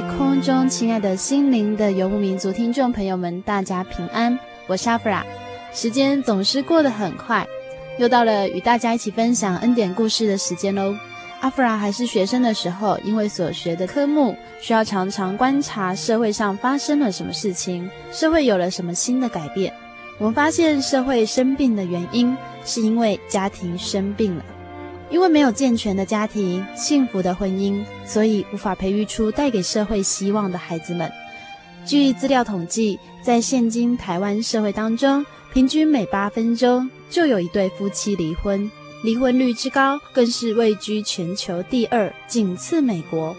在空中，亲爱的心灵的游牧民族听众朋友们，大家平安，我是阿弗拉。时间总是过得很快，又到了与大家一起分享恩典故事的时间喽。阿弗拉还是学生的时候，因为所学的科目需要常常观察社会上发生了什么事情，社会有了什么新的改变。我们发现社会生病的原因，是因为家庭生病了。因为没有健全的家庭、幸福的婚姻，所以无法培育出带给社会希望的孩子们。据资料统计，在现今台湾社会当中，平均每八分钟就有一对夫妻离婚，离婚率之高更是位居全球第二，仅次美国。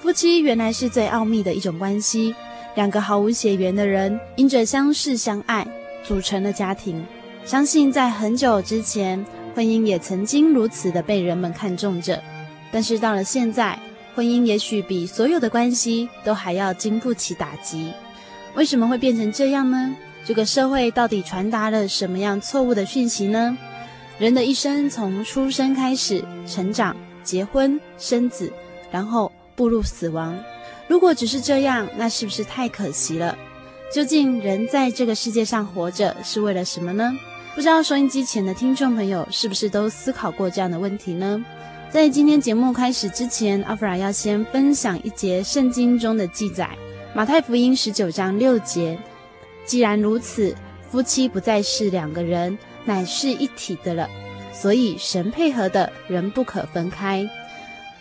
夫妻原来是最奥秘的一种关系，两个毫无血缘的人，因着相识相爱，组成了家庭。相信在很久之前，婚姻也曾经如此的被人们看重着，但是到了现在，婚姻也许比所有的关系都还要经不起打击。为什么会变成这样呢？这个社会到底传达了什么样错误的讯息呢？人的一生从出生开始，成长、结婚、生子，然后步入死亡。如果只是这样，那是不是太可惜了？究竟人在这个世界上活着是为了什么呢？不知道收音机前的听众朋友是不是都思考过这样的问题呢？在今天节目开始之前，阿弗拉要先分享一节圣经中的记载：马太福音十九章六节。既然如此，夫妻不再是两个人，乃是一体的了。所以神配合的人不可分开。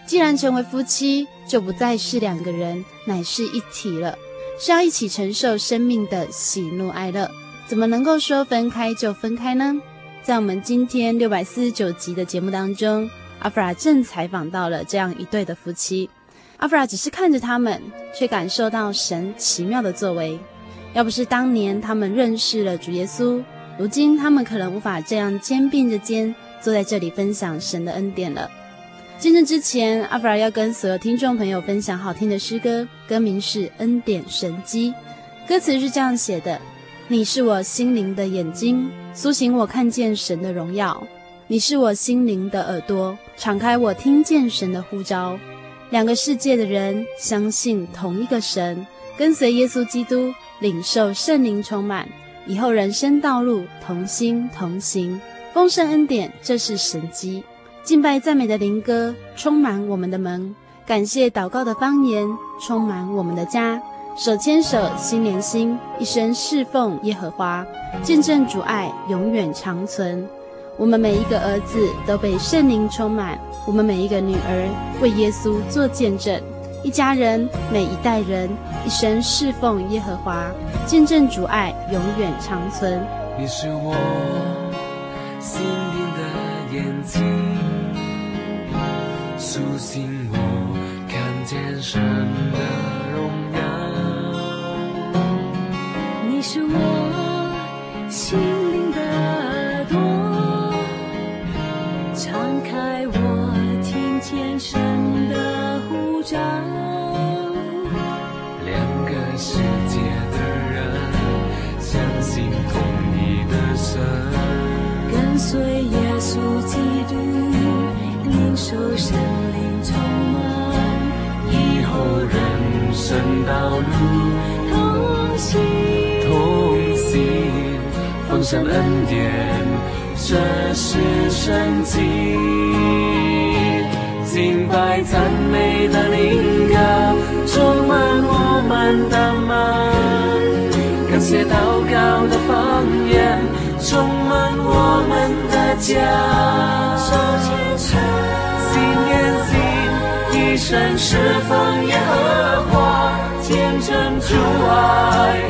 既然成为夫妻，就不再是两个人，乃是一体了，是要一起承受生命的喜怒哀乐。怎么能够说分开就分开呢？在我们今天六百四十九集的节目当中，阿弗拉正采访到了这样一对的夫妻。阿弗拉只是看着他们，却感受到神奇妙的作为。要不是当年他们认识了主耶稣，如今他们可能无法这样肩并着肩坐在这里分享神的恩典了。见证之前，阿弗拉要跟所有听众朋友分享好听的诗歌，歌名是《恩典神迹》，歌词是这样写的。你是我心灵的眼睛，苏醒我看见神的荣耀；你是我心灵的耳朵，敞开我听见神的呼召。两个世界的人相信同一个神，跟随耶稣基督，领受圣灵充满，以后人生道路同心同行，丰盛恩典，这是神迹。敬拜赞美的灵歌充满我们的门，感谢祷告的方言充满我们的家。手牵手，心连心，一生侍奉耶和华，见证主爱永远长存。我们每一个儿子都被圣灵充满，我们每一个女儿为耶稣做见证。一家人，每一代人，一生侍奉耶和华，见证主爱永远长存。你是我心灵的眼睛，苏醒我看见神的。你是我心灵的耳朵，敞开我听见神的呼召。两个世界的人相信同一的神，跟随耶稣基督，领受神灵充满，以后人生道路丰盛恩典，这是圣经。敬拜赞美的灵歌，充满我们的门；感谢祷告的方言，充满我们的家。手牵手，心连心，一生侍奉耶和华，见证主爱，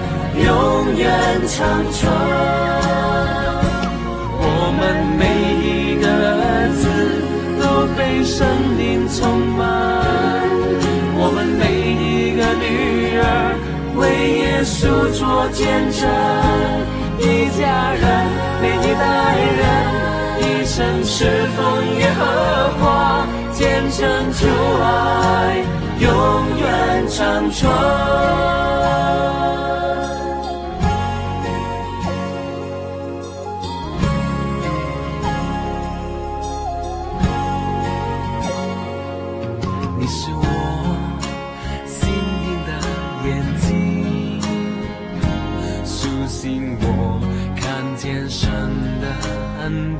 永远长存。我们每一个儿子都被圣。充满我们每一个女儿，为耶稣做见证，一家人，每一代人，一生侍奉耶和华，见证旧爱，永远长存。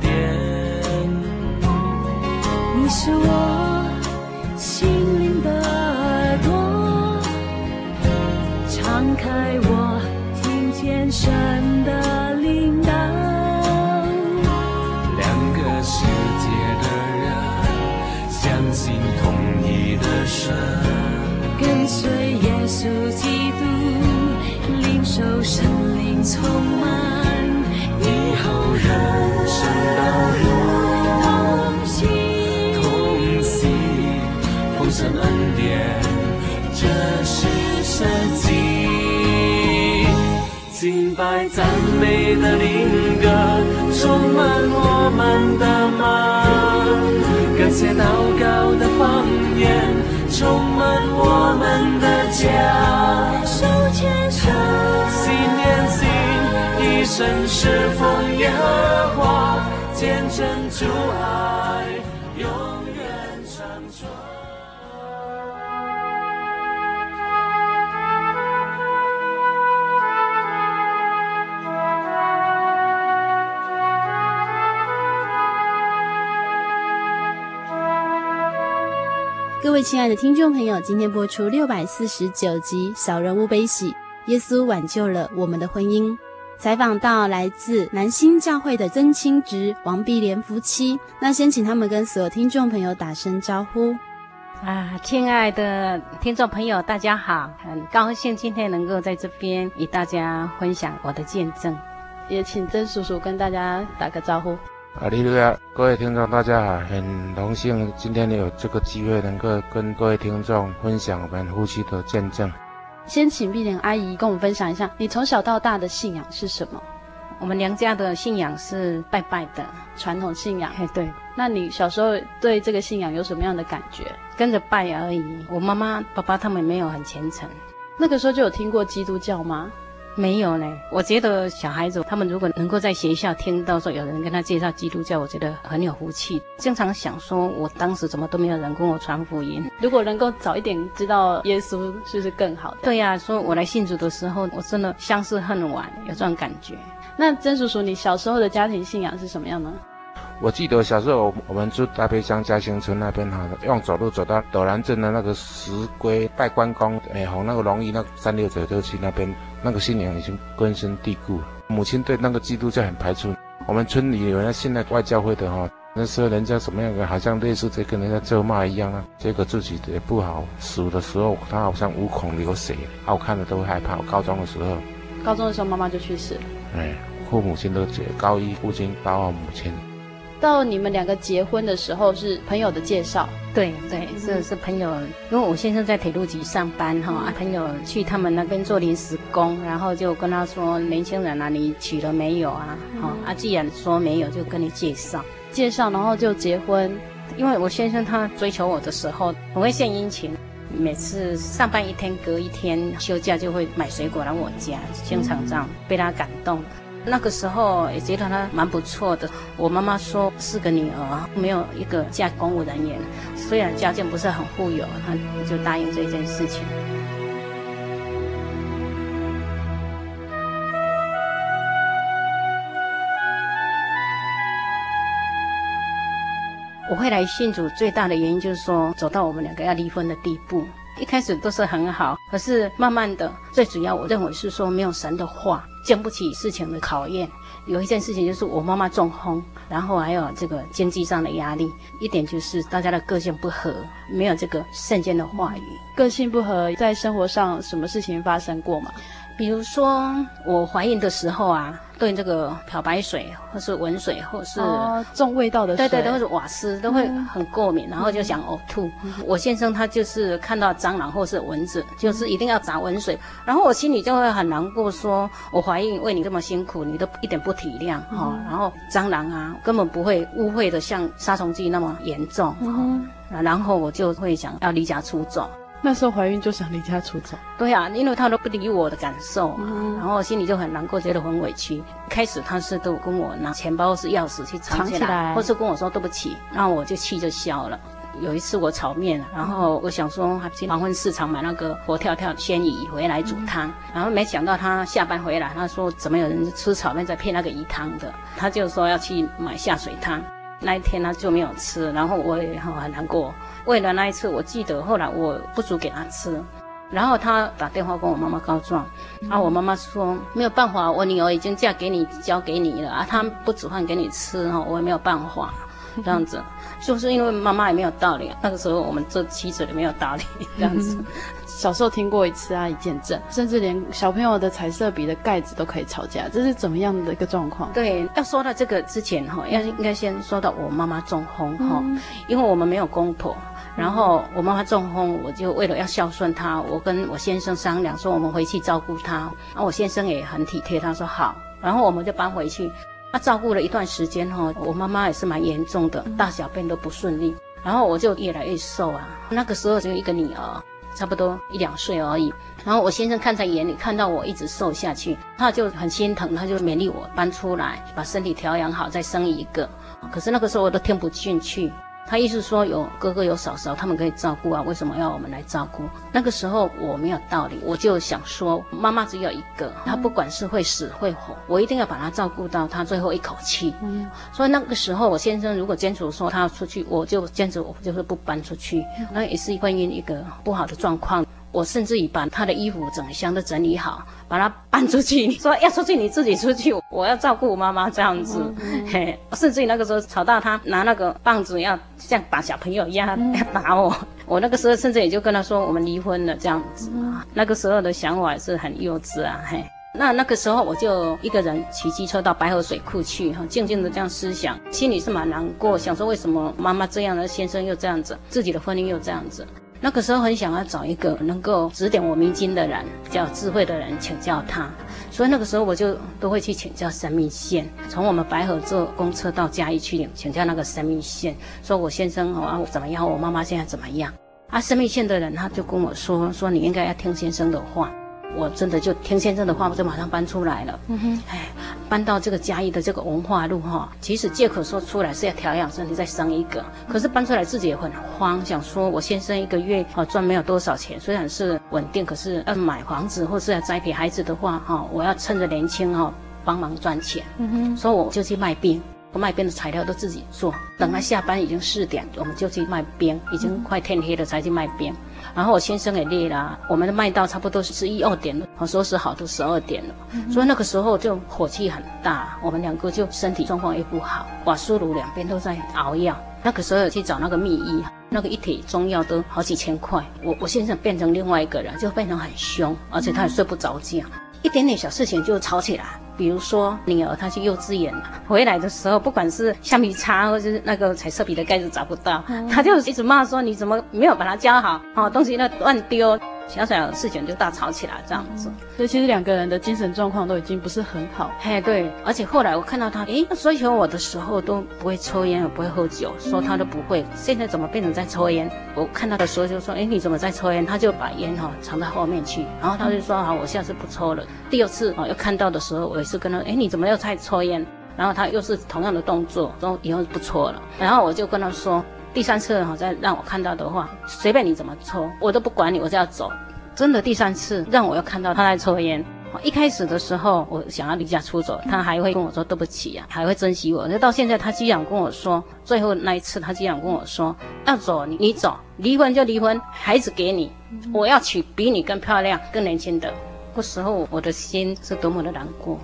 点。你是我。灵歌，充满我们的梦；感谢祷告的方言，充满我们的家。手牵手，心连心，一生侍奉耶和华，见证主爱，位亲爱的听众朋友，今天播出六百四十九集《小人物悲喜》，耶稣挽救了我们的婚姻。采访到来自南新教会的曾清植、王碧莲夫妻，那先请他们跟所有听众朋友打声招呼。啊，亲爱的听众朋友，大家好，很高兴今天能够在这边与大家分享我的见证，也请曾叔叔跟大家打个招呼。哈利路亚，各位听众大家好，很荣幸今天有这个机会能够跟各位听众分享我们夫妻的见证。先请碧莲阿姨跟我们分享一下，你从小到大的信仰是什么？我们娘家的信仰是拜拜的传统信仰。嘿，对。那你小时候对这个信仰有什么样的感觉？跟着拜而已。我妈妈、爸爸他们没有很虔诚。那个时候就有听过基督教吗？没有呢，我觉得小孩子他们如果能够在学校听到说有人跟他介绍基督教，我觉得很有福气。经常想说，我当时怎么都没有人跟我传福音。如果能够早一点知道耶稣，是不是更好的？对呀、啊，说我来信主的时候，我真的相识恨晚，有这种感觉。那曾叔叔，你小时候的家庭信仰是什么样呢？我记得小时候，我们住大北乡嘉兴村那边哈，用走路走到斗南镇的那个石龟拜关公，哎，红那个龙椅那个三六九六七那边，那个信仰已经根深蒂固了。母亲对那个基督教很排斥。我们村里有人信那外教会的哈，那时候人家什么样的，好像类似在跟人家咒骂一样啊。结果自己也不好，死的时候他好像无孔流血，啊，我看了都害怕。我高中的时候，高中的时候妈妈就去世了。哎，父母亲都结，高一父亲，高二母亲。到你们两个结婚的时候是朋友的介绍，对对，是是朋友，因为我先生在铁路局上班哈，啊朋友去他们那边做临时工，然后就跟他说，年轻人啊，你娶了没有啊？好啊，既然说没有，就跟你介绍。介绍，然后就结婚。因为我先生他追求我的时候很会献殷勤，每次上班一天，隔一天休假就会买水果来我家，经常这样被他感动。那个时候也觉得他蛮不错的。我妈妈说四个女儿没有一个嫁公务人员，虽然家境不是很富有，她就答应这件事情。我会来信主最大的原因就是说，走到我们两个要离婚的地步。一开始都是很好，可是慢慢的，最主要我认为是说没有神的话，经不起事情的考验。有一件事情就是我妈妈中风，然后还有这个经济上的压力，一点就是大家的个性不合，没有这个圣经的话语。个性不合，在生活上什么事情发生过吗？比如说我怀孕的时候啊，对这个漂白水或是温水或是、哦、重味道的水，对对，或者瓦斯都会很过敏，嗯、然后就想呕吐。嗯、我先生他就是看到蟑螂或是蚊子，就是一定要砸温水，然后我心里就会很难过说，说我怀孕为你这么辛苦，你都一点不体谅哈。然后蟑螂啊，根本不会污秽的像杀虫剂那么严重、嗯哦。然后我就会想要离家出走。那时候怀孕就想离家出走，对呀、啊，因为他都不理我的感受，嗯、然后心里就很难过，觉得很委屈。开始他是都跟我拿钱包或是钥匙去藏起来，起来或是跟我说对不起，然后我就气就消了。有一次我炒面，然后我想说还去黄昏市场买那个活跳跳鲜鱼回来煮汤，嗯、然后没想到他下班回来，他说怎么有人吃炒面在配那个鱼汤的，他就说要去买下水汤。那一天他就没有吃，然后我也很难过。为了那一次，我记得后来我不煮给他吃，然后他打电话跟我妈妈告状，然后我妈妈说没有办法，我女儿已经嫁给你，交给你了。啊，她不煮饭给你吃哈，我也没有办法，这样子，就是因为妈妈也没有道理，那个时候我们做妻子也没有道理，这样子。小时候听过一次阿姨见证，甚至连小朋友的彩色笔的盖子都可以吵架，这是怎么样的一个状况？对，要说到这个之前哈，要应该先说到我妈妈中风哈，嗯、因为我们没有公婆，然后我妈妈中风，我就为了要孝顺她，我跟我先生商量说我们回去照顾她，然后我先生也很体贴，他说好，然后我们就搬回去，他照顾了一段时间哈，我妈妈也是蛮严重的，大小便都不顺利，然后我就越来越瘦啊，那个时候只有一个女儿。差不多一两岁而已，然后我先生看在眼里，看到我一直瘦下去，他就很心疼，他就勉励我搬出来，把身体调养好，再生一个。可是那个时候我都听不进去。他意思说有哥哥有嫂嫂，他们可以照顾啊，为什么要我们来照顾？那个时候我没有道理，我就想说，妈妈只有一个，她不管是会死会活，我一定要把她照顾到她最后一口气。嗯，所以那个时候我先生如果坚持说他要出去，我就坚持我就是不搬出去，那也是婚姻一个不好的状况。我甚至于把他的衣服整箱都整理好，把他搬出去。你 说要出去，你自己出去，我要照顾我妈妈这样子。嘿，甚至于那个时候吵到他拿那个棒子要像打小朋友一样、嗯、要打我，我那个时候甚至也就跟他说我们离婚了这样子。嗯、那个时候的想法是很幼稚啊。嘿，那那个时候我就一个人骑机车到白河水库去，哈，静静的这样思想，心里是蛮难过，想说为什么妈妈这样的，先生又这样子，自己的婚姻又这样子。那个时候很想要找一个能够指点我迷津的人，比较智慧的人请教他，所以那个时候我就都会去请教生命线，从我们白河坐公车到嘉义去请教那个生命线，说我先生啊怎么样，我妈妈现在怎么样？啊，生命线的人他就跟我说，说你应该要听先生的话。我真的就听先生的话，我就马上搬出来了。嗯哼，哎，搬到这个嘉义的这个文化路哈，其实借口说出来是要调养身体再生一个，可是搬出来自己也很慌，想说我先生一个月啊赚没有多少钱，虽然是稳定，可是要买房子或是要栽培孩子的话哈，我要趁着年轻哈帮忙赚钱。嗯哼，所以我就去卖冰，我卖冰的材料都自己做。等他下班已经四点，我们就去卖冰，已经快天黑了才去卖冰。然后我先生也累了，我们的卖到差不多是十一二点了，我收拾好都十二点了，嗯、所以那个时候就火气很大，我们两个就身体状况也不好，瓦斯炉两边都在熬药。那个时候去找那个秘医，那个一体中药都好几千块，我我先生变成另外一个人，就变成很凶，而且他也睡不着觉。嗯一点点小事情就吵起来，比如说女儿她去幼稚园回来的时候，不管是橡皮擦或者是那个彩色笔的盖子找不到，她就一直骂说，你怎么没有把它教好？哦，东西那乱丢。小小的事情就大吵起来这样子。所以其实两个人的精神状况都已经不是很好。嘿，对，而且后来我看到他，诶，追求我的时候都不会抽烟，也不会喝酒，说他都不会。现在怎么变成在抽烟？我看他的时候就说，诶，你怎么在抽烟？他就把烟哈藏在后面去，然后他就说，好，我下次不抽了。第二次啊，又看到的时候，我也是跟他，诶，你怎么又在抽烟？然后他又是同样的动作，说以后不抽了。然后我就跟他说。第三次哈，再让我看到的话，随便你怎么抽，我都不管你，我就要走。真的，第三次让我又看到他在抽烟。一开始的时候，我想要离家出走，他还会跟我说对不起呀、啊，还会珍惜我。那到现在，他居然跟我说，最后那一次，他居然跟我说要走，你你走，离婚就离婚，孩子给你，我要娶比你更漂亮、更年轻的。那时候我的心是多么的难过，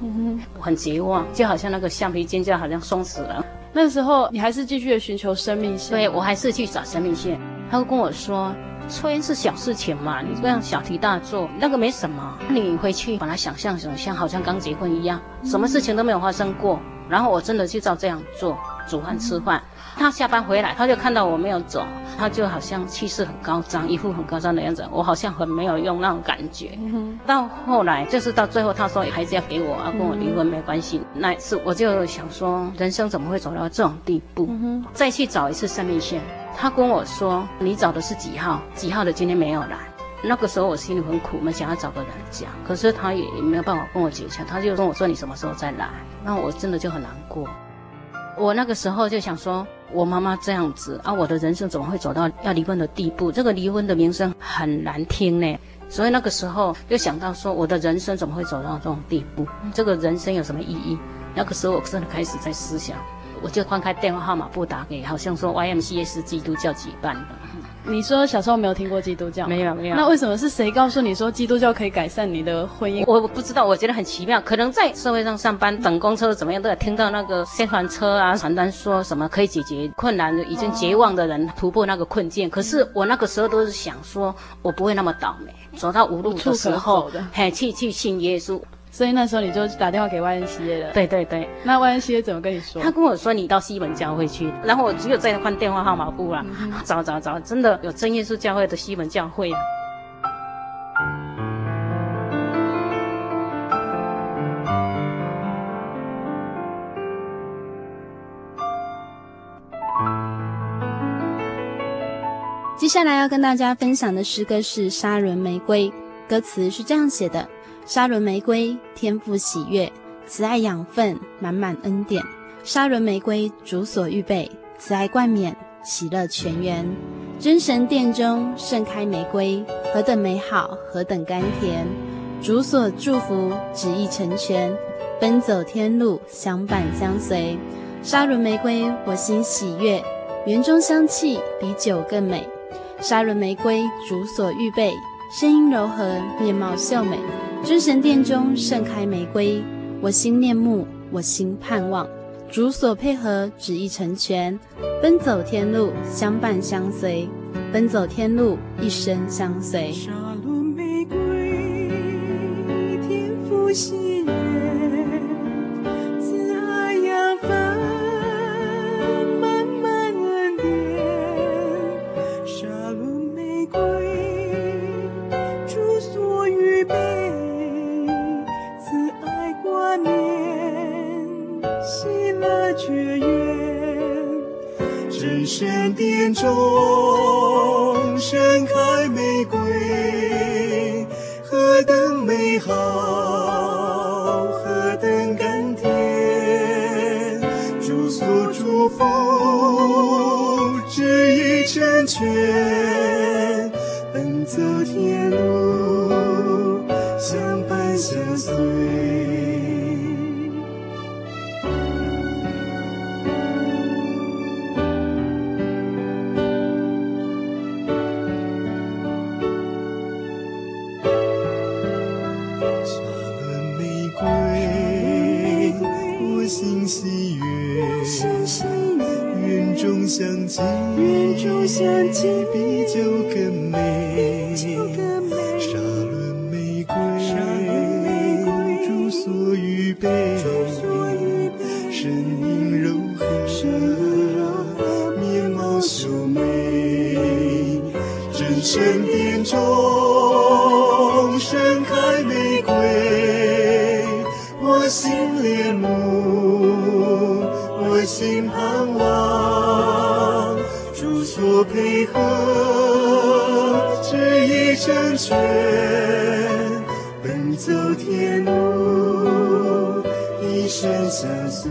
我很绝望，就好像那个橡皮筋就好像松死了。那时候，你还是继续的寻求生命线。对，我还是去找生命线。他会跟我说，抽烟是小事情嘛，你这样小题大做，那个没什么。你回去把它想象成像好像刚结婚一样，什么事情都没有发生过。然后我真的去照这样做，煮饭吃饭。他下班回来，他就看到我没有走，他就好像气势很高涨，一副很高涨的样子。我好像很没有用那种感觉。嗯、到后来，就是到最后，他说孩子要给我，要跟我离婚没关系。嗯、那一次我就想说，人生怎么会走到这种地步？嗯、再去找一次生命线。他跟我说，你找的是几号？几号的今天没有来。那个时候我心里很苦，我想要找个人讲，可是他也没有办法跟我解释。他就跟我说，你什么时候再来？那我真的就很难过。我那个时候就想说，我妈妈这样子啊，我的人生怎么会走到要离婚的地步？这个离婚的名声很难听呢。所以那个时候又想到说，我的人生怎么会走到这种地步？这个人生有什么意义？那个时候我真的开始在思想，我就翻开电话号码簿打给，好像说 YMCA 是基督教举办的。你说小时候没有听过基督教？没有没有。那为什么是谁告诉你说基督教可以改善你的婚姻？我不知道，我觉得很奇妙。可能在社会上上班等公车怎么样，都有听到那个 宣传车啊传单说什么可以解决困难，已经绝望的人突破那个困境。可是我那个时候都是想说，我不会那么倒霉，走到无路的时候，嘿，去去信耶稣。所以那时候你就打电话给 YNCA 了。对对对，那 YNCA 怎么跟你说？他跟我说，你到西门教会去，然后我只有再换电话号码簿了，嗯、找找找，真的有真耶稣教会的西门教会啊。接下来要跟大家分享的诗歌是《沙仑玫瑰》，歌词是这样写的。沙仑玫瑰，天赋喜悦，慈爱养分，满满恩典。沙仑玫瑰，主所预备，慈爱冠冕，喜乐全源。真神殿中盛开玫瑰，何等美好，何等甘甜。主所祝福，旨意成全，奔走天路，相伴相随。沙仑玫瑰，我心喜悦，园中香气比酒更美。沙仑玫瑰，主所预备，声音柔和，面貌秀美。真神殿中盛开玫瑰，我心念慕，我心盼望，主所配合，旨意成全，奔走天路，相伴相随，奔走天路，一生相随。沙仑玫瑰，天父身殿中盛开玫瑰，我心恋慕，我心盼望，主所配合，这一成全，奔走天路，一生相随。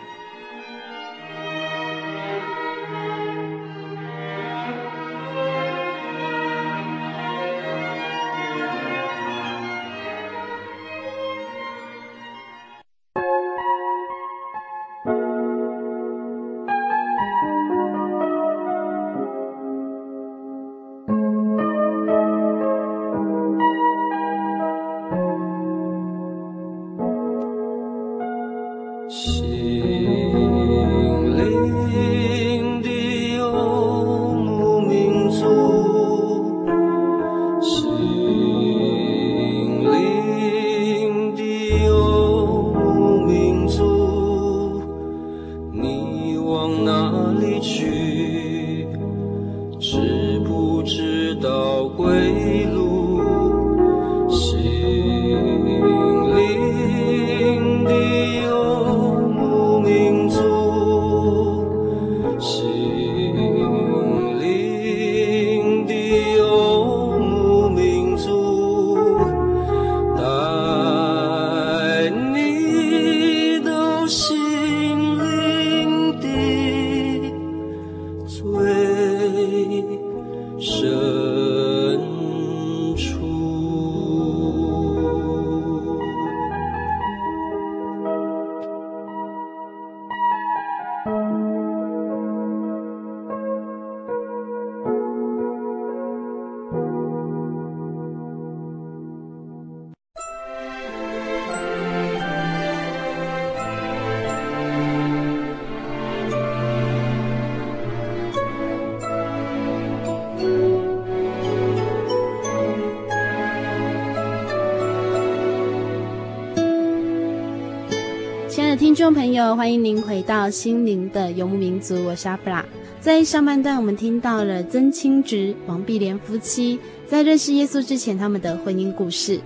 欢迎您回到心灵的游牧民族，我是阿布拉。在上半段，我们听到了曾清植、王碧莲夫妻在认识耶稣之前他们的婚姻故事。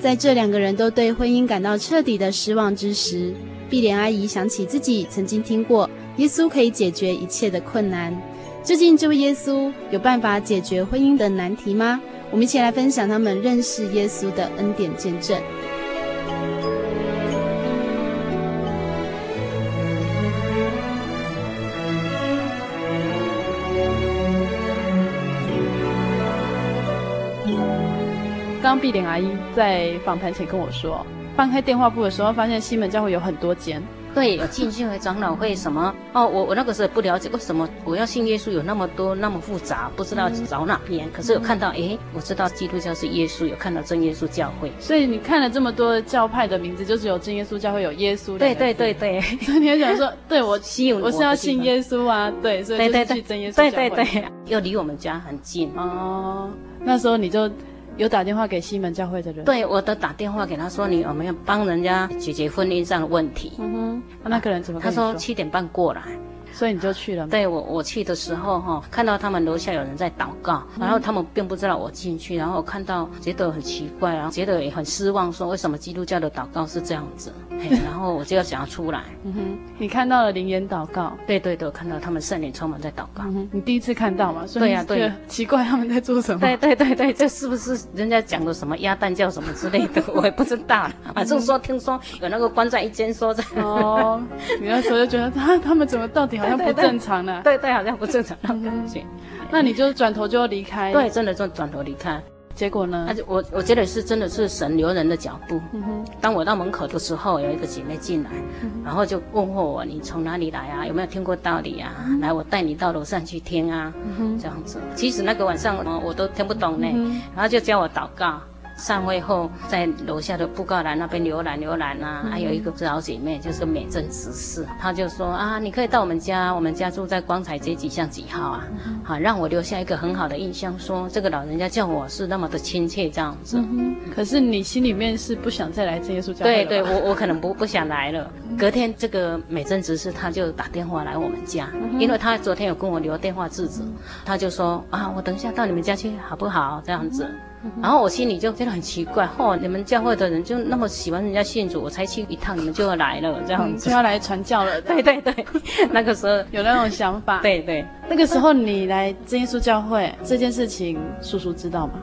在这两个人都对婚姻感到彻底的失望之时，碧莲阿姨想起自己曾经听过耶稣可以解决一切的困难。究竟这位耶稣有办法解决婚姻的难题吗？我们一起来分享他们认识耶稣的恩典见证。刚碧莲阿姨在访谈前跟我说，翻开电话簿的时候，发现西门教会有很多间。对，有浸信会、长老会什么？哦，我我那个时候不了解为什么我要信耶稣有那么多那么复杂，不知道找哪边。可是有看到，哎，我知道基督教是耶稣，有看到真耶稣教会。所以你看了这么多教派的名字，就是有真耶稣教会有耶稣。对对对对。所以你会想说，对我吸引我，我是要信耶稣啊，对，所以就是去真耶稣教会。对对对，又离我们家很近。哦，那时候你就。有打电话给西门教会的人，对，我都打电话给他说，你有没有帮人家解决婚姻上的问题？嗯哼，那个人怎么说？他说七点半过来。所以你就去了吗？对，我我去的时候哈，看到他们楼下有人在祷告，然后他们并不知道我进去，然后我看到觉得很奇怪，然后觉得也很失望，说为什么基督教的祷告是这样子？然后我就要想要出来。嗯哼，你看到了灵言祷告？对对对，我看到他们圣灵充满在祷告。嗯哼，你第一次看到吗？对呀对，奇怪他们在做什么？对对对对，这是不是人家讲的什么鸭蛋叫什么之类的？我也不知道。反正说听说有那个关在一间说在。哦，你那时候就觉得他他们怎么到底好像不正常了？对对，好像不正常的感觉。那你就转头就要离开？对，真的就转头离开。结果呢？而且我我觉得是真的是神留人的脚步。嗯哼。当我到门口的时候，有一个姐妹进来，然后就问候我：“你从哪里来啊？有没有听过道理啊？来，我带你到楼上去听啊。”这样子。其实那个晚上我都听不懂呢，然后就教我祷告。散会后，在楼下的布告栏那边浏览浏览啊，还有一个老姐妹，就是美珍执事，她就说啊，你可以到我们家，我们家住在光彩街几巷几号啊，好，让我留下一个很好的印象，说这个老人家叫我是那么的亲切这样子。嗯、可是你心里面是不想再来这耶稣教会了？对对，我我可能不不想来了。隔天这个美珍执事她就打电话来我们家，因为她昨天有跟我留电话地址，她就说啊，我等一下到你们家去好不好？这样子。然后我心里就觉得很奇怪，嚯、哦，你们教会的人就那么喜欢人家信主，我才去一趟，你们就要来了，这样子、嗯、就要来传教了。对对对，那个时候有那种想法。对对，那个时候你来真耶稣教会这件事情，叔叔知道吗？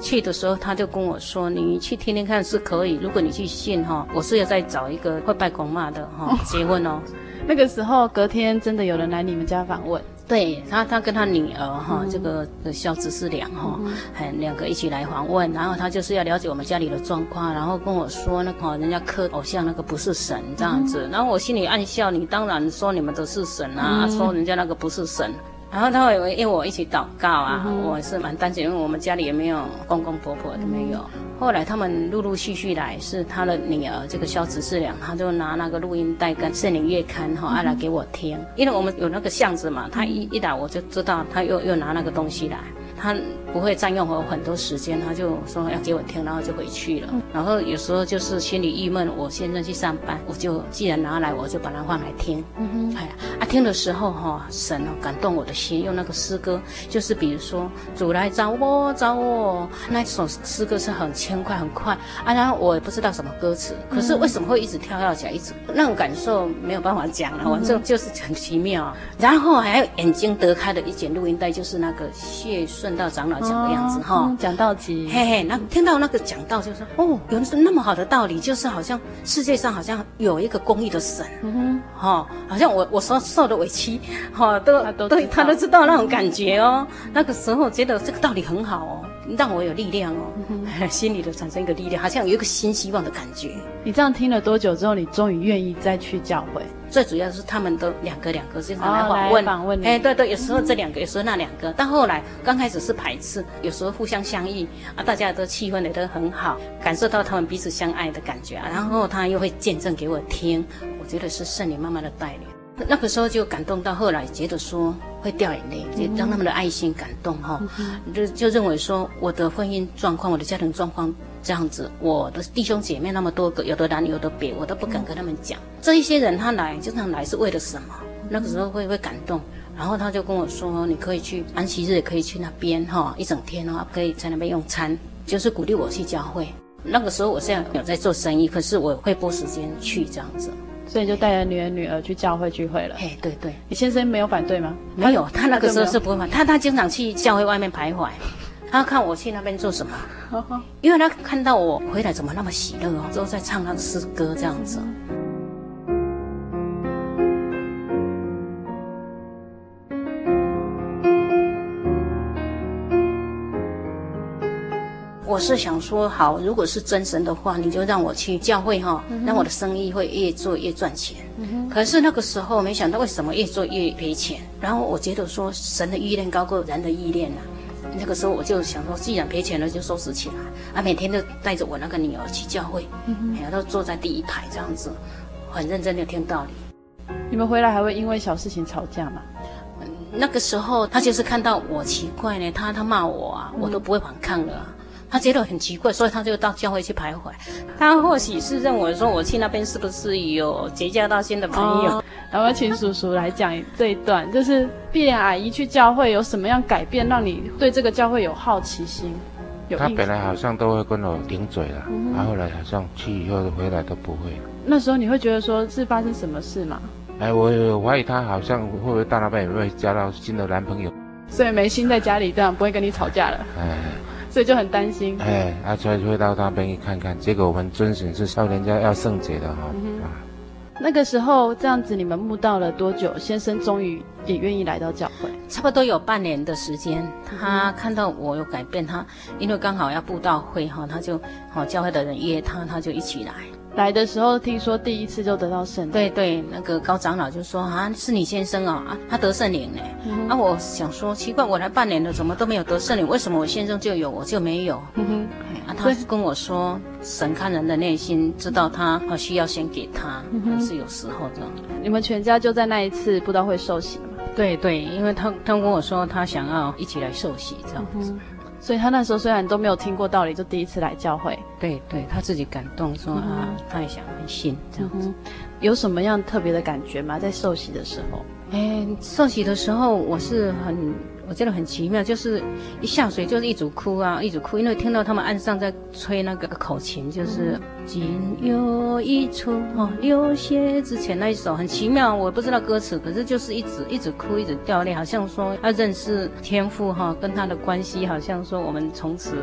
去的时候他就跟我说：“你去听听看是可以，如果你去信哈，我是要再找一个会拜公妈的哈结婚哦。”那个时候隔天真的有人来你们家访问。对他，他跟他女儿哈，这个肖子是良哈，还两个一起来访问，然后他就是要了解我们家里的状况，然后跟我说那个人家磕偶像那个不是神这样子，然后我心里暗笑，你当然说你们都是神啊，说人家那个不是神。然后他会因为我一起祷告啊，嗯、我是蛮担心，因为我们家里也没有公公婆婆都没有。嗯、后来他们陆陆续续来，是他的女儿这个肖子志良，他就拿那个录音带跟圣灵月刊哈，啊来给我听，因为我们有那个巷子嘛，他一一来我就知道他又又拿那个东西来。他不会占用我很多时间，他就说要给我听，然后就回去了。然后有时候就是心里郁闷，我现在去上班，我就既然拿来，我就把它放来听。嗯哼，哎呀，啊，听的时候哈，神哦感动我的心，用那个诗歌，就是比如说主来找我找我，那首诗歌是很轻快很快啊。然后我也不知道什么歌词，可是为什么会一直跳跃起来，一直那种感受没有办法讲了，反正就是很奇妙。然后还有眼睛得开的一卷录音带，就是那个谢顺。道长老讲的样子哈，讲道集，嘿嘿，那听到那个讲道就说，哦，原那么好的道理，就是好像世界上好像有一个公义的神，嗯哼，哈，好像我我所受的委屈，哈，都他都对他都知道那种感觉哦。那个时候觉得这个道理很好哦，让我有力量哦，嗯、心里头产生一个力量，好像有一个新希望的感觉。你这样听了多久之后，你终于愿意再去教会？最主要是他们都两个两个经常来访问，访问，哎，对对，有时候这两个，有时候那两个，但后来刚开始是排斥，有时候互相相遇啊，大家都气氛也都很好，感受到他们彼此相爱的感觉啊，然后他又会见证给我听，我觉得是圣灵慢慢的带领。那个时候就感动到后来觉得说会掉眼泪，就让他们的爱心感动哈，就就认为说我的婚姻状况，我的家庭状况这样子，我的弟兄姐妹那么多个，有的南有的别，我都不敢跟他们讲。这一些人他来经常来是为了什么？那个时候会会感动，然后他就跟我说，你可以去安息日也可以去那边哈，一整天的话可以在那边用餐，就是鼓励我去教会。那个时候我现在有在做生意，可是我会拨时间去这样子。所以就带着女儿女儿去教会聚会了。哎，对对，你先生没有反对吗？没有，他那个时候是不会反，他他经常去教会外面徘徊，他看我去那边做什么，因为他看到我回来怎么那么喜乐哦，都在唱那个诗歌这样子。我是想说，好，如果是真神的话，你就让我去教会哈，让我的生意会越做越赚钱。可是那个时候没想到，为什么越做越赔钱？然后我觉得说，神的意念高过人的意念啊。那个时候我就想说，既然赔钱了，就收拾起来。啊，每天都带着我那个女儿去教会，每天都坐在第一排这样子，很认真的听道理。你们回来还会因为小事情吵架吗？那个时候他就是看到我奇怪呢，他他骂我啊，我都不会反抗了啊。他觉得很奇怪，所以他就到教会去徘徊。他或许是认为说，我去那边是不是有结交到新的朋友？哦、然后请叔叔来讲这一段，就是碧莲阿姨去教会有什么样改变，让你对这个教会有好奇心？有他本来好像都会跟我顶嘴了，嗯、然后后来好像去以后回来都不会。那时候你会觉得说是发生什么事吗？哎，我怀疑他好像会不会到那边也会交到新的男朋友，所以没心在家里，这样不会跟你吵架了。哎。所以就很担心，哎，啊，所以会到那边去看看。结果我们遵循是少年家要圣洁的哈。嗯、啊，那个时候这样子，你们慕道了多久？先生终于也愿意来到教会，差不多有半年的时间。他看到我有改变，他因为刚好要布道会哈，他就好教会的人约他，他就一起来。来的时候听说第一次就得到圣灵，对对，那个高长老就说啊，是你先生哦，啊，他得圣灵呢。嗯、啊，我想说奇怪，我来半年了，怎么都没有得圣灵？为什么我先生就有，我就没有？嗯哼，啊，他跟我说，神看人的内心，知道他需要先给他，是有时候的。你们全家就在那一次不知道会受洗了吗？对对，因为他他跟我说，他想要一起来受洗这样子。嗯所以他那时候虽然都没有听过道理，就第一次来教会。对对，他自己感动说啊，嗯、他也想很信这样子、嗯。有什么样特别的感觉吗？在受洗的时候？哎，受洗的时候我是很。我觉得很奇妙，就是一下水就是一直哭啊，一直哭，因为听到他们岸上在吹那个口琴，就是仅有一处哦，流血之前那一首很奇妙，我不知道歌词，可是就是一直一直哭，一直掉泪，好像说要认识天父哈，跟他的关系，好像说我们从此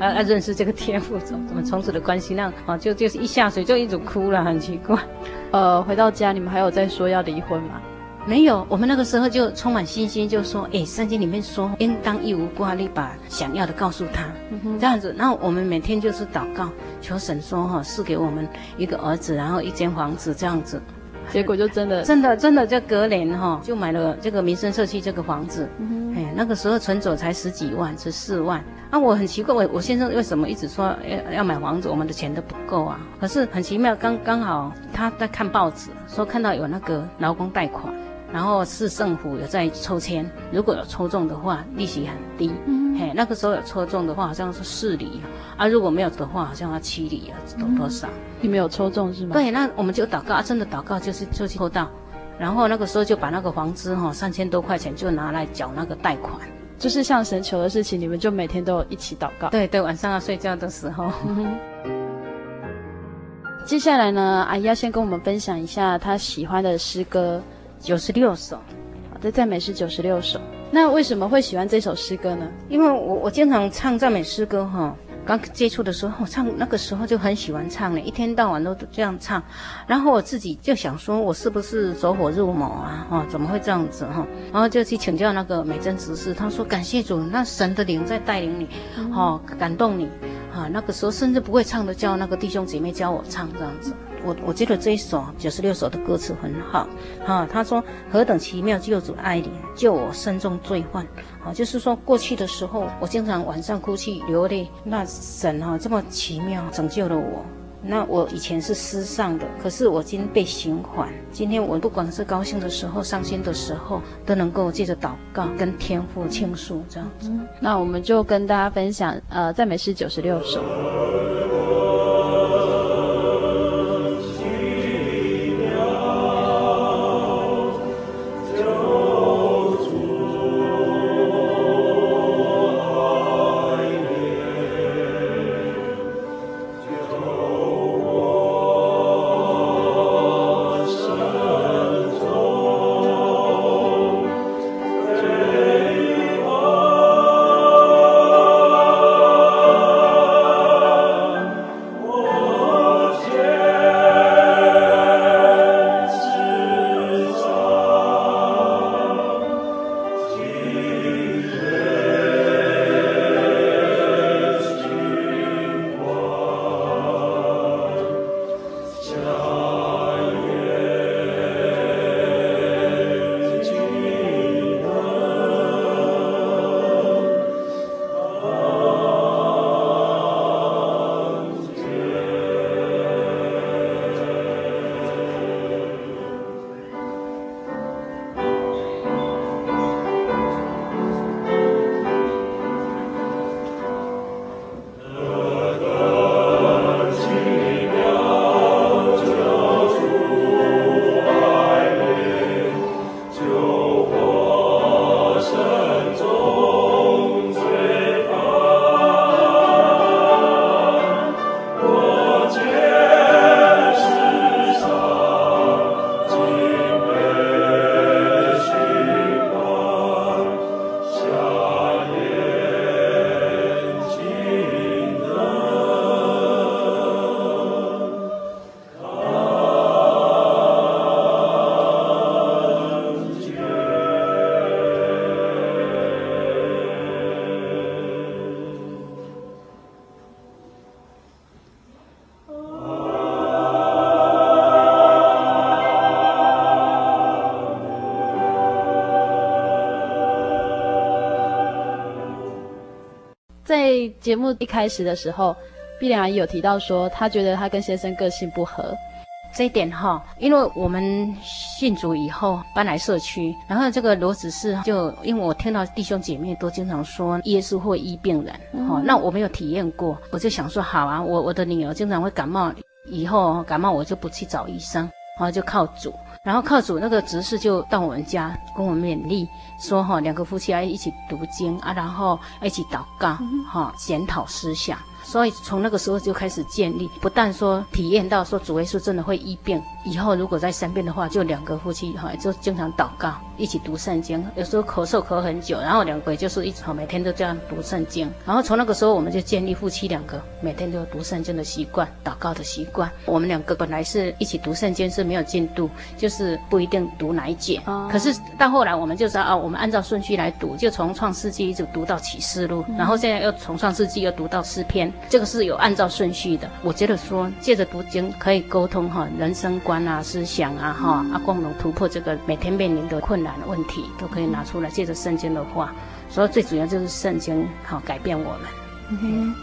要要认识这个天父，怎么从此的关系那样啊，就就是一下水就一直哭了，很奇怪。呃，回到家你们还有在说要离婚吗？没有，我们那个时候就充满信心，就说：“哎，圣经里面说，应当一无挂虑，把想要的告诉他，这样子。”然后我们每天就是祷告，求神说：“哈，赐给我们一个儿子，然后一间房子，这样子。”结果就真的，真的，真的，就隔年哈，就买了这个民生社区这个房子。嗯、哼哎，那个时候存走才十几万，十四万。啊，我很奇怪，我我先生为什么一直说要要买房子？我们的钱都不够啊。可是很奇妙，刚刚好他在看报纸，说看到有那个劳工贷款。然后市政府有在抽签，如果有抽中的话，利息很低。嗯，嘿，那个时候有抽中的话，好像是四厘啊；如果没有的话，好像要七厘啊，多多少？你没有抽中是吗？对，那我们就祷告，啊、真的祷告就是就抽到，然后那个时候就把那个房子哈、哦、三千多块钱就拿来缴那个贷款，就是向神求的事情，你们就每天都一起祷告。对对，晚上要睡觉的时候。嗯、接下来呢，阿姨要先跟我们分享一下她喜欢的诗歌。九十六首，好的，赞美诗九十六首。那为什么会喜欢这首诗歌呢？因为我我经常唱赞美诗歌哈。刚接触的时候，我唱那个时候就很喜欢唱呢，一天到晚都这样唱。然后我自己就想说，我是不是走火入魔啊？哈，怎么会这样子哈？然后就去请教那个美珍执事，他说感谢主，那神的灵在带领你，哦，感动你啊。那个时候甚至不会唱的，叫那个弟兄姐妹教我唱这样子。我我觉得这一首九十六首的歌词很好，哈，他说何等奇妙救主爱你，救我身中罪患，啊，就是说过去的时候，我经常晚上哭泣流泪，那神哈这么奇妙拯救了我，那我以前是失丧的，可是我今天被循环。今天我不管是高兴的时候、伤心的时候，都能够借着祷告跟天父倾诉这样子。那我们就跟大家分享，呃，赞美诗九十六首。节目一开始的时候，碧莲阿姨有提到说，她觉得她跟先生个性不合。这一点哈，因为我们信主以后搬来社区，然后这个罗子氏就因为我听到弟兄姐妹都经常说耶稣会医病人，哈、嗯，那我没有体验过，我就想说好啊，我我的女儿经常会感冒，以后感冒我就不去找医生，然后就靠主。然后靠主那个执事就到我们家跟我们勉励，说哈，两个夫妻要一起读经啊，然后一起祷告，哈，检讨思想。所以从那个时候就开始建立，不但说体验到说主耶稣真的会医病，以后如果在身边的话，就两个夫妻哈就经常祷告，一起读圣经。有时候咳嗽咳很久，然后两个就是一直每天都这样读圣经。然后从那个时候我们就建立夫妻两个每天都读圣经的习惯，祷告的习惯。我们两个本来是一起读圣经是没有进度，就是不一定读哪一节。哦、可是到后来我们就知道啊，我们按照顺序来读，就从创世纪一直读到启示录，嗯、然后现在又从创世纪又读到诗篇。这个是有按照顺序的。我觉得说，借着读经可以沟通哈，人生观啊、思想啊哈，啊共同突破这个每天面临的困难问题，都可以拿出来。借着圣经的话，所以最主要就是圣经好改变我们。嗯哼，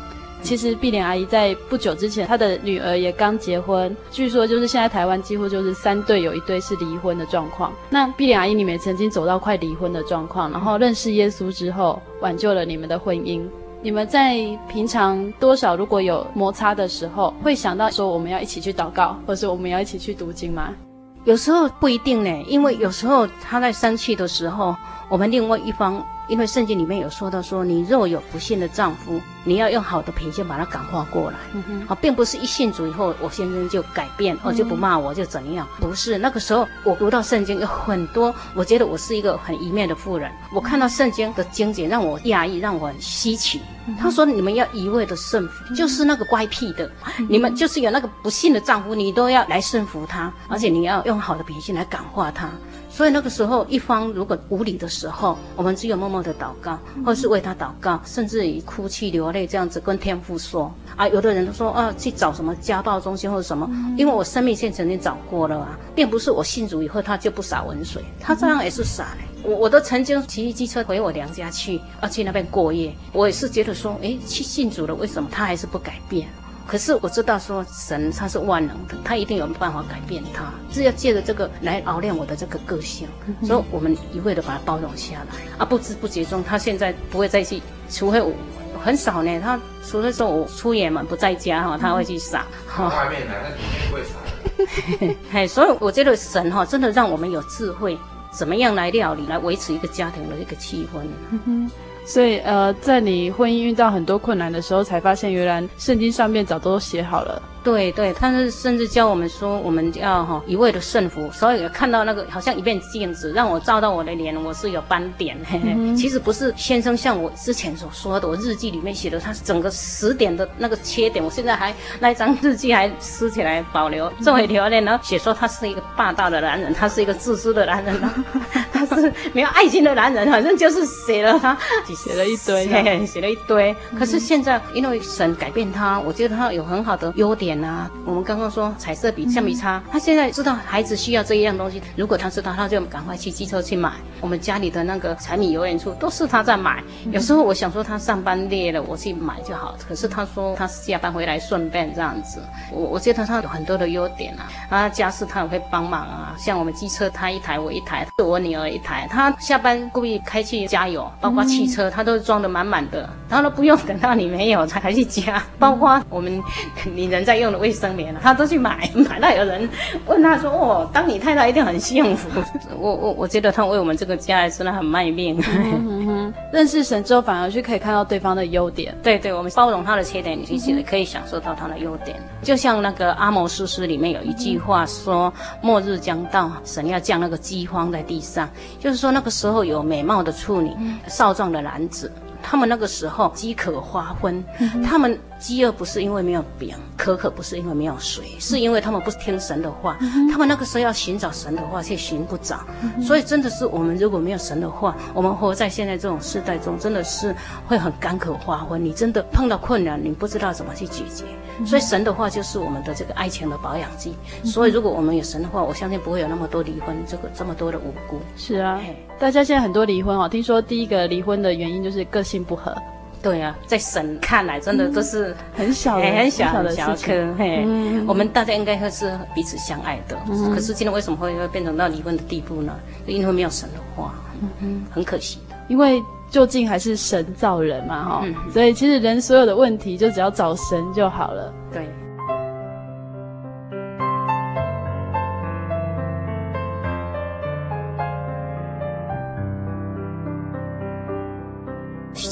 其实碧莲阿姨在不久之前，她的女儿也刚结婚，据说就是现在台湾几乎就是三对有一对是离婚的状况。那碧莲阿姨你们曾经走到快离婚的状况，然后认识耶稣之后，挽救了你们的婚姻。你们在平常多少如果有摩擦的时候，会想到说我们要一起去祷告，或是我们要一起去读经吗？有时候不一定呢，因为有时候他在生气的时候，我们另外一方。因为圣经里面有说到说，你若有不幸的丈夫，你要用好的品性把他感化过来。嗯哼，好，并不是一信主以后，我先生就改变，哦，就不骂我，就怎样？不是，那个时候我读到圣经有很多，我觉得我是一个很愚昧的妇人。我看到圣经的经节让我讶异，让我很稀奇。他说你们要一味的顺服，就是那个乖僻的，你们就是有那个不幸的丈夫，你都要来顺服他，而且你要用好的品性来感化他。所以那个时候，一方如果无理的时候，我们只有默默的祷告，或是为他祷告，甚至于哭泣流泪这样子跟天父说。啊，有的人都说啊，去找什么家暴中心或者什么，因为我生命线曾经找过了啊，并不是我信主以后他就不洒温水，他照样也是洒嘞。我我都曾经骑机车回我娘家去，要去那边过夜，我也是觉得说，诶，去信主了，为什么他还是不改变？可是我知道说神他是万能的，他一定有办法改变他，是要借着这个来熬炼我的这个个性。嗯、所以我们一味的把它包容下来啊，不知不觉中他现在不会再去，除非我很少呢，他除非说我出远门不在家哈，他会去撒。外面来，那里面会撒。嘿，所以我觉得神哈真的让我们有智慧，怎么样来料理，来维持一个家庭的一个气氛。嗯所以，呃，在你婚姻遇到很多困难的时候，才发现原来圣经上面早都写好了。对对，他是甚至教我们说，我们要哈一味的顺服，所以看到那个好像一面镜子，让我照到我的脸，我是有斑点。嘿嘿嗯、其实不是先生像我之前所说的，我日记里面写的，他整个十点的那个缺点，我现在还那一张日记还撕起来保留作为留念，然后写说他是一个霸道的男人，他是一个自私的男人，他是没有爱心的男人，反正就是写了他写了一堆，写了一堆。可是现在因为神改变他，我觉得他有很好的优点。啊，我们刚刚说彩色笔、橡皮擦，他现在知道孩子需要这一样东西，如果他知道，他就赶快去机车去买。我们家里的那个柴米油盐醋都是他在买。有时候我想说他上班累了，我去买就好。可是他说他下班回来顺便这样子。我我觉得他有很多的优点啊，啊，家事他也会帮忙啊。像我们机车他一台，我一台，我女儿一台。他下班故意开去加油，包括汽车他都装得满满的，他都不用等到你没有才还去加。包括我们女人在用。用的卫生棉，他都去买，买到有人问他说：“哦，当你太太一定很幸福。”我我我觉得他为我们这个家真的很卖命。嗯哼，认识神之后，反而去可以看到对方的优点。对对，我们包容他的缺点，你其实可以享受到他的优点。就像那个阿摩司书里面有一句话说：“末日将到，神要降那个饥荒在地上。”就是说那个时候有美貌的处女，少壮的男子。他们那个时候饥渴花昏，嗯、他们饥饿不是因为没有饼，渴渴不是因为没有水，是因为他们不听神的话。嗯、他们那个时候要寻找神的话，却寻不着。嗯、所以真的是我们如果没有神的话，我们活在现在这种时代中，真的是会很干渴发昏。你真的碰到困难，你不知道怎么去解决。嗯、所以神的话就是我们的这个爱情的保养剂。嗯、所以如果我们有神的话，我相信不会有那么多离婚，这个这么多的无辜。是啊，大家现在很多离婚哦，听说第一个离婚的原因就是个性。不合，对啊，在神看来，真的都是、嗯、很小、欸、很小的小颗。嘿，嗯、我们大家应该会是彼此相爱的。嗯、可是今天为什么会会变成到离婚的地步呢？因为没有神的话，嗯，很可惜的。因为究竟还是神造人嘛，哈、嗯，所以其实人所有的问题，就只要找神就好了。对。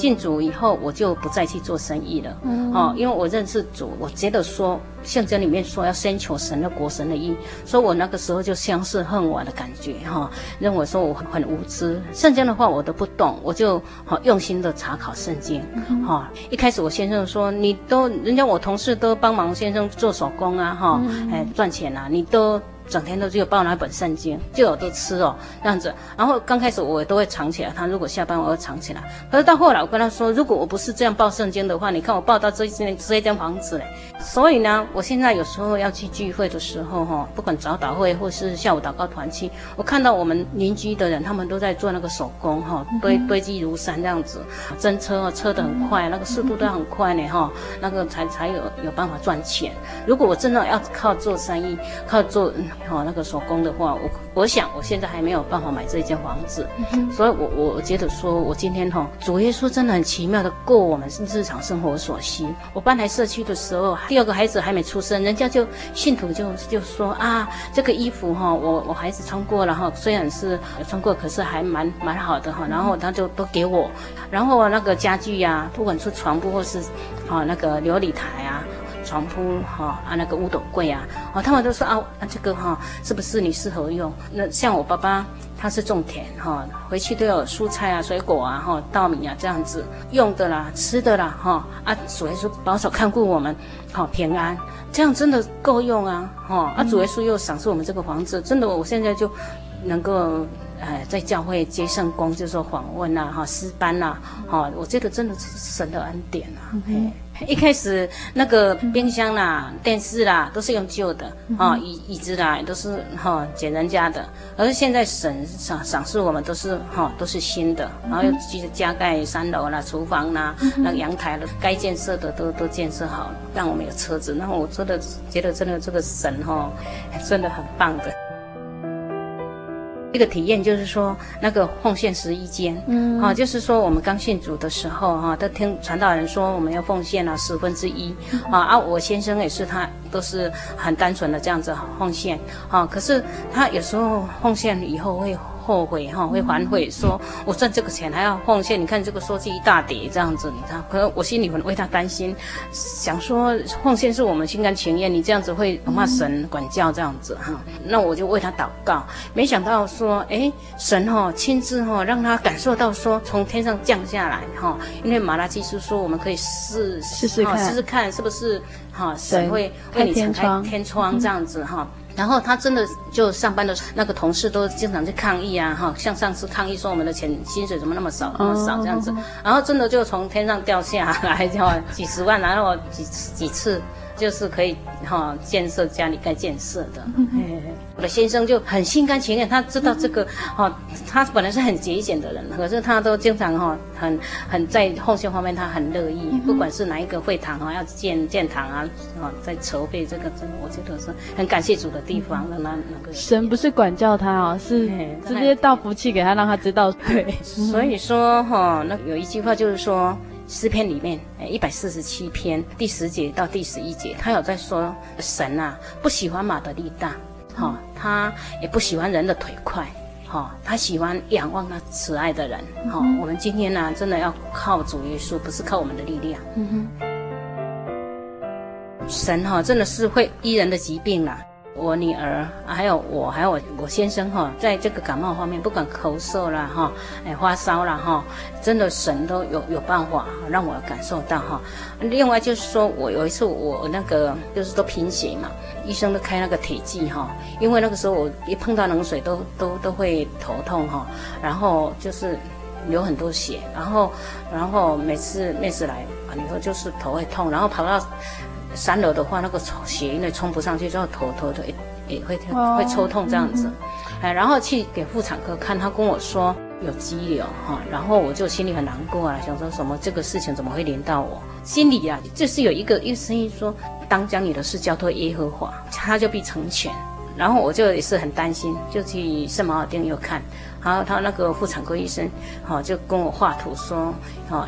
信主以后，我就不再去做生意了。嗯，哦，因为我认识主，我觉得说圣经里面说要先求神的国、神的义，所以我那个时候就相视恨晚的感觉，哈、哦，认为说我很很无知，圣经的话我都不懂，我就好、哦、用心的查考圣经。哈、嗯哦，一开始我先生说，你都人家我同事都帮忙先生做手工啊，哈、哎赚钱啊，你都。整天都只有抱那本圣经，就有的吃哦，这样子。然后刚开始我都会藏起来，他如果下班我会藏起来。可是到后来我跟他说，如果我不是这样抱圣经的话，你看我抱到这间这一间房子嘞。所以呢，我现在有时候要去聚会的时候哈，不管早祷会或是下午祷告团去，我看到我们邻居的人，他们都在做那个手工哈，堆堆积如山这样子，真车啊，车的很快，那个速度都很快呢哈，那个才才有有办法赚钱。如果我真的要靠做生意，靠做。哦，那个手工的话，我我想我现在还没有办法买这一间房子，嗯、所以我我觉得说，我今天哈、哦，主耶稣真的很奇妙的过我们日常生活所需。我搬来社区的时候，第二个孩子还没出生，人家就信徒就就说啊，这个衣服哈、哦，我我孩子穿过了哈，虽然是穿过，可是还蛮蛮好的哈。然后他就都给我，然后那个家具呀、啊，不管是床铺或是啊那个琉璃台啊。床铺哈啊，那个五斗柜啊，哦，他们都说啊，这个哈是不是你适合用？那像我爸爸他是种田哈，回去都有蔬菜啊、水果啊、哈稻米啊这样子用的啦、吃的啦哈啊，主耶稣保守看顾我们，好平安，这样真的够用啊哈啊，主耶稣又赏赐我们这个房子，真的，我现在就能够呃在教会接圣工，就是说访问呐哈诗班呐哈，我觉得真的是神的恩典啊。嘿一开始那个冰箱啦、电视啦，都是用旧的啊，椅椅子啦都是哈捡人家的。而现在省赏赏赐我们都是哈都是新的，然后又继续加盖三楼啦、厨房啦、那个阳台了，该建设的都都建设好了，让我们有车子。然后我真的觉得真的这个省哈真的很棒的。这个体验就是说，那个奉献十一间，嗯，啊，就是说我们刚信主的时候，哈、啊，都听传道人说我们要奉献了十分之一，啊啊，我先生也是，他都是很单纯的这样子奉献，啊，可是他有时候奉献以后会。后悔哈，会反悔，说我赚这个钱还要奉献，你看这个收据一大叠这样子，你看，可能我心里很为他担心，想说奉献是我们心甘情愿，你这样子会恐怕神管教这样子哈，那我就为他祷告，没想到说，哎，神哈亲自哈让他感受到说从天上降下来哈，因为马拉基书说我们可以试试试看，试试看是不是哈神会为你敞开天窗这样子哈。然后他真的就上班的那个同事都经常去抗议啊，哈，像上次抗议说我们的钱薪水怎么那么少那么少这样子，然后真的就从天上掉下来，就几十万，然后几几次。就是可以哈建设家里该建设的，我的先生就很心甘情愿，他知道这个哈，他本来是很节俭的人，可是他都经常哈很很在奉献方面他很乐意，不管是哪一个会堂哈要建建堂啊，啊在筹备这个，真的我觉得是很感谢主的地方的那那个。神不是管教他哦，是直接倒福气给他，让他知道。对，所以说哈，那有一句话就是说。诗篇里面，诶，一百四十七篇第十节到第十一节，他有在说神啊，不喜欢马的力大，哈、哦，他也不喜欢人的腿快，哈、哦，他喜欢仰望那慈爱的人，哈、哦。我们今天呢、啊，真的要靠主耶稣，不是靠我们的力量。嗯哼，神哈、哦，真的是会医人的疾病啦。我女儿还有我，还有我我先生哈，在这个感冒方面，不管咳嗽啦哈，哎发烧啦哈，真的神都有有办法让我感受到哈。另外就是说我有一次我那个就是都贫血嘛，医生都开那个铁剂哈，因为那个时候我一碰到冷水都都都会头痛哈，然后就是流很多血，然后然后每次每次来啊以后就是头会痛，然后跑到。三楼的话，那个血因为冲不上去，之后头头的也也会会抽痛这样子，哎，然后去给妇产科看，他跟我说有肌瘤哈，然后我就心里很难过啊，想说什么这个事情怎么会连到我？心里啊，就是有一个一个声音说，当将你的事交托耶和华，他就必成全。然后我就也是很担心，就去圣马尔定又看，然后他那个妇产科医生哈就跟我画图说，哈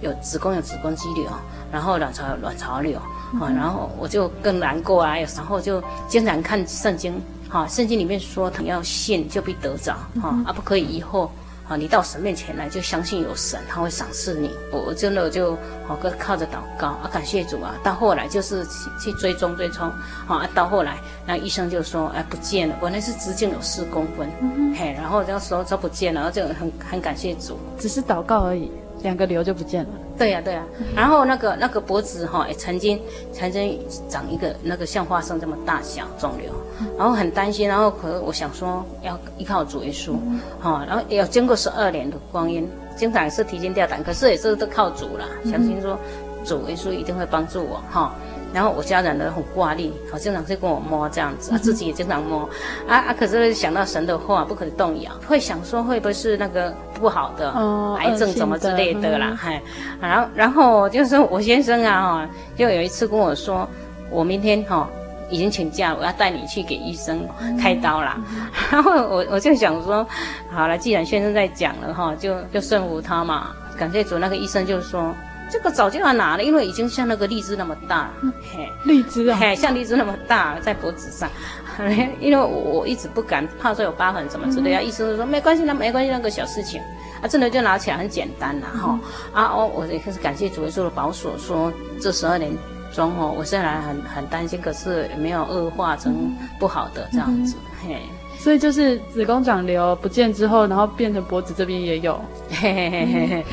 有子宫有子宫肌瘤，然后卵巢有卵巢瘤。好，然后我就更难过啊，有时候就经常看圣经，哈，圣经里面说，你要信就必得着，哈，啊不可以以后，啊你到神面前来就相信有神，他会赏赐你。我我真的就好个靠着祷告啊，感谢主啊。到后来就是去去追踪追踪，啊到后来那医生就说，哎不见了，我那是直径有四公分，嘿，然后那时候就不见了，然后就很很感谢主，只是祷告而已。两个瘤就不见了。对呀、对呀、然后那个那个脖子哈，也曾经曾经长一个那个像花生这么大小肿瘤，然后很担心。然后可我想说要依靠主耶稣，哈，然后也要经过十二年的光阴，经常也是提心吊胆，可是也是都靠主了，相信说主耶稣一定会帮助我，哈。然后我家人呢很挂虑，好经常去跟我摸这样子，啊，自己也经常摸，啊啊，可是想到神的话不可动摇，会想说会不会是那个不好的、哦、癌症什么之类的啦，嗨、嗯，然后然后就是我先生啊哈，就有一次跟我说，我明天哈、哦、已经请假，我要带你去给医生开刀啦，嗯、然后我我就想说，好了，既然先生在讲了哈，就就顺服他嘛，感谢主，那个医生就说。这个早就要拿了，因为已经像那个荔枝那么大，嘿，荔枝啊，嘿，像荔枝那么大在脖子上，因为我我一直不敢，怕说有疤痕什么之类的，医生就说没关系，那没关系，那个小事情，啊，真的就拿起来很简单了哈，啊，我我也是感谢主耶稣的保守，说这十二年中哦，我虽然很很担心，可是没有恶化成不好的这样子，嘿。所以就是子宫长瘤不见之后，然后变成脖子这边也有，嘿嘿嘿嘿嘿，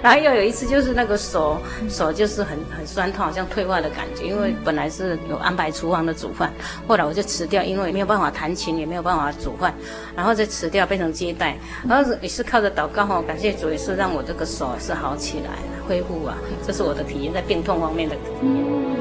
然后又有一次就是那个手手就是很很酸痛，好像退化的感觉，因为本来是有安排厨房的煮饭，后来我就辞掉，因为没有办法弹琴，也没有办法煮饭，然后就辞掉变成接待，然后也是靠着祷告哈，感谢主也是让我这个手是好起来恢复啊，这是我的体验，在病痛方面的体验。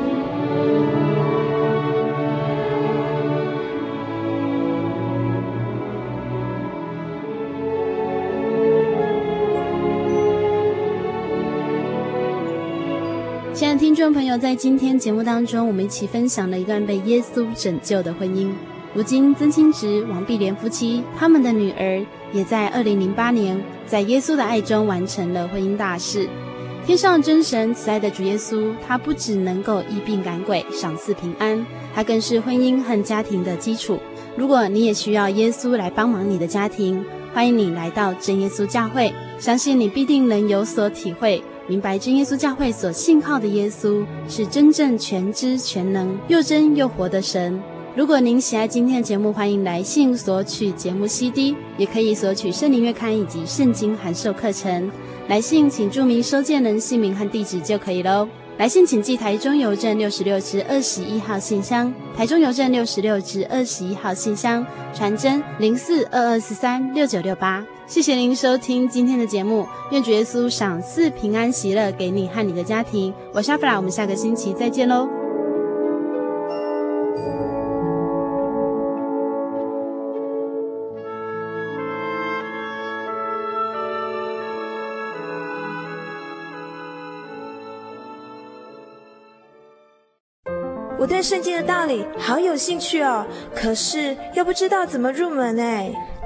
听众朋友，在今天节目当中，我们一起分享了一段被耶稣拯救的婚姻。如今，曾清植、王碧莲夫妻他们的女儿，也在二零零八年，在耶稣的爱中完成了婚姻大事。天上真神慈爱的主耶稣，他不只能够医病赶鬼、赏赐平安，他更是婚姻和家庭的基础。如果你也需要耶稣来帮忙你的家庭，欢迎你来到真耶稣教会，相信你必定能有所体会。明白真耶稣教会所信靠的耶稣是真正全知全能又真又活的神。如果您喜爱今天的节目，欢迎来信索取节目 CD，也可以索取圣灵月刊以及圣经函授课程。来信请注明收件人姓名和地址就可以喽。来信请寄台中邮政六十六支二十一号信箱，台中邮政六十六支二十一号信箱，传真零四二二四三六九六八。谢谢您收听今天的节目，愿主耶稣赏赐平安喜乐给你和你的家庭。我是阿弗拉，我们下个星期再见喽。我对圣经的道理好有兴趣哦，可是又不知道怎么入门哎。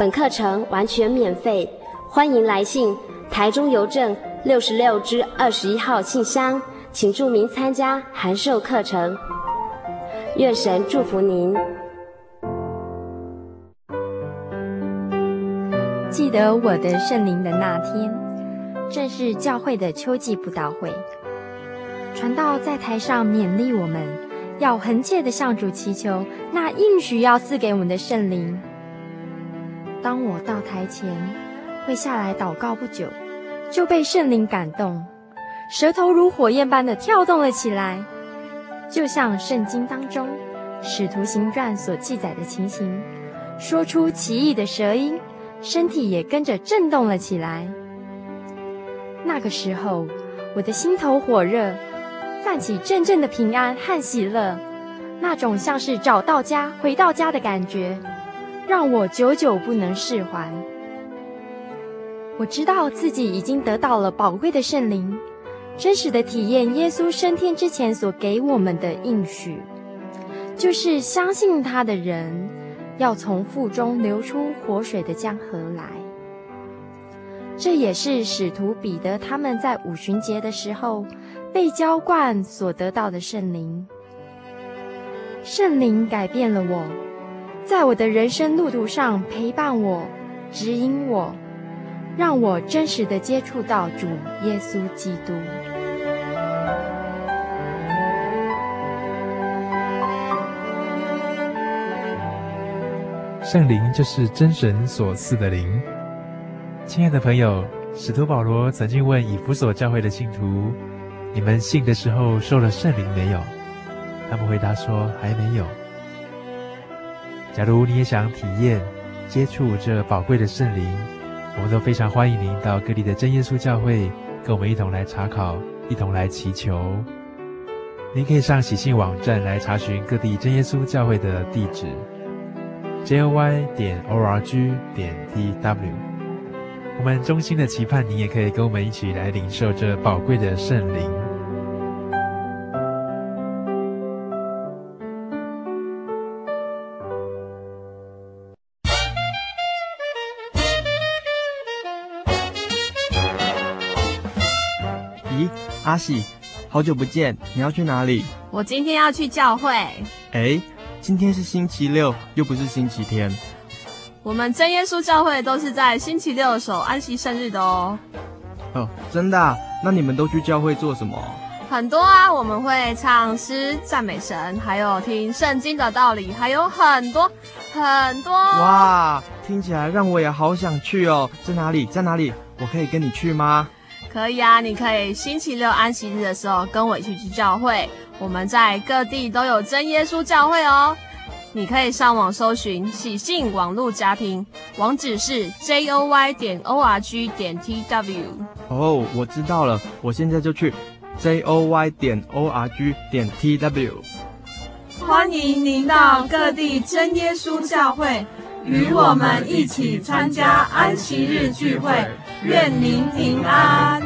本课程完全免费，欢迎来信台中邮政六十六支二十一号信箱，请注明参加函授课程。愿神祝福您。记得我的圣灵的那天，正是教会的秋季布道会，传道在台上勉励我们，要恒切地向主祈求那应许要赐给我们的圣灵。当我到台前，会下来祷告不久，就被圣灵感动，舌头如火焰般的跳动了起来，就像圣经当中《使徒行传》所记载的情形，说出奇异的舌音，身体也跟着震动了起来。那个时候，我的心头火热，泛起阵阵的平安和喜乐，那种像是找到家、回到家的感觉。让我久久不能释怀。我知道自己已经得到了宝贵的圣灵，真实的体验耶稣升天之前所给我们的应许，就是相信他的人要从腹中流出活水的江河来。这也是使徒彼得他们在五旬节的时候被浇灌所得到的圣灵。圣灵改变了我。在我的人生路途上陪伴我、指引我，让我真实的接触到主耶稣基督。圣灵就是真神所赐的灵。亲爱的朋友，使徒保罗曾经问以弗所教会的信徒：“你们信的时候受了圣灵没有？”他们回答说：“还没有。”假如你也想体验、接触这宝贵的圣灵，我们都非常欢迎您到各地的真耶稣教会，跟我们一同来查考，一同来祈求。您可以上喜信网站来查询各地真耶稣教会的地址，j y 点 o r g 点 tw。我们衷心的期盼您也可以跟我们一起来领受这宝贵的圣灵。阿喜，好久不见，你要去哪里？我今天要去教会。哎，今天是星期六，又不是星期天。我们真耶稣教会都是在星期六守安息生日的哦。哦，真的啊？那你们都去教会做什么？很多啊，我们会唱诗赞美神，还有听圣经的道理，还有很多很多。哇，听起来让我也好想去哦。在哪里？在哪里？我可以跟你去吗？可以啊，你可以星期六安息日的时候跟我一起去教会。我们在各地都有真耶稣教会哦。你可以上网搜寻喜信网络家庭，网址是 joy 点 org 点 tw。哦，我知道了，我现在就去 joy 点 org 点 tw。欢迎您到各地真耶稣教会，与我们一起参加安息日聚会。愿您平安。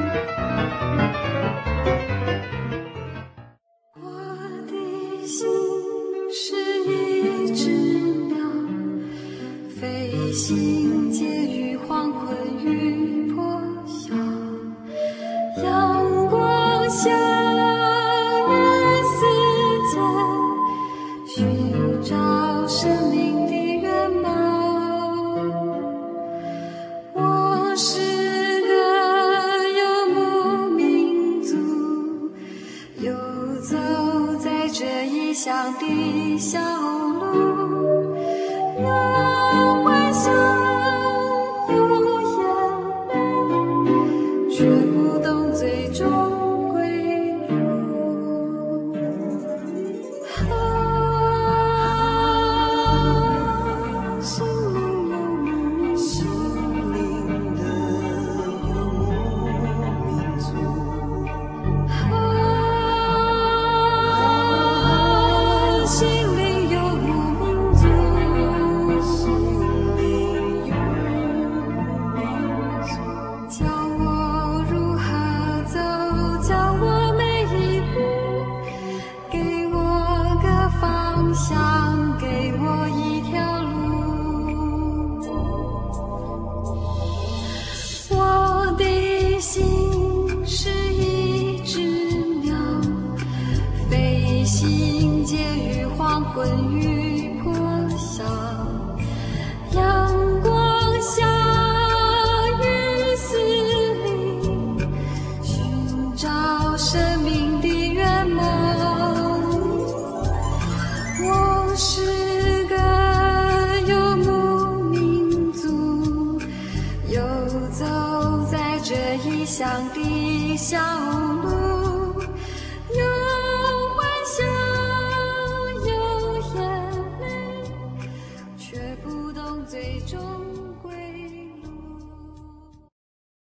我的心是一只鸟飞行介于黄昏与破晓阳光下在寻找生命的愿望我是的小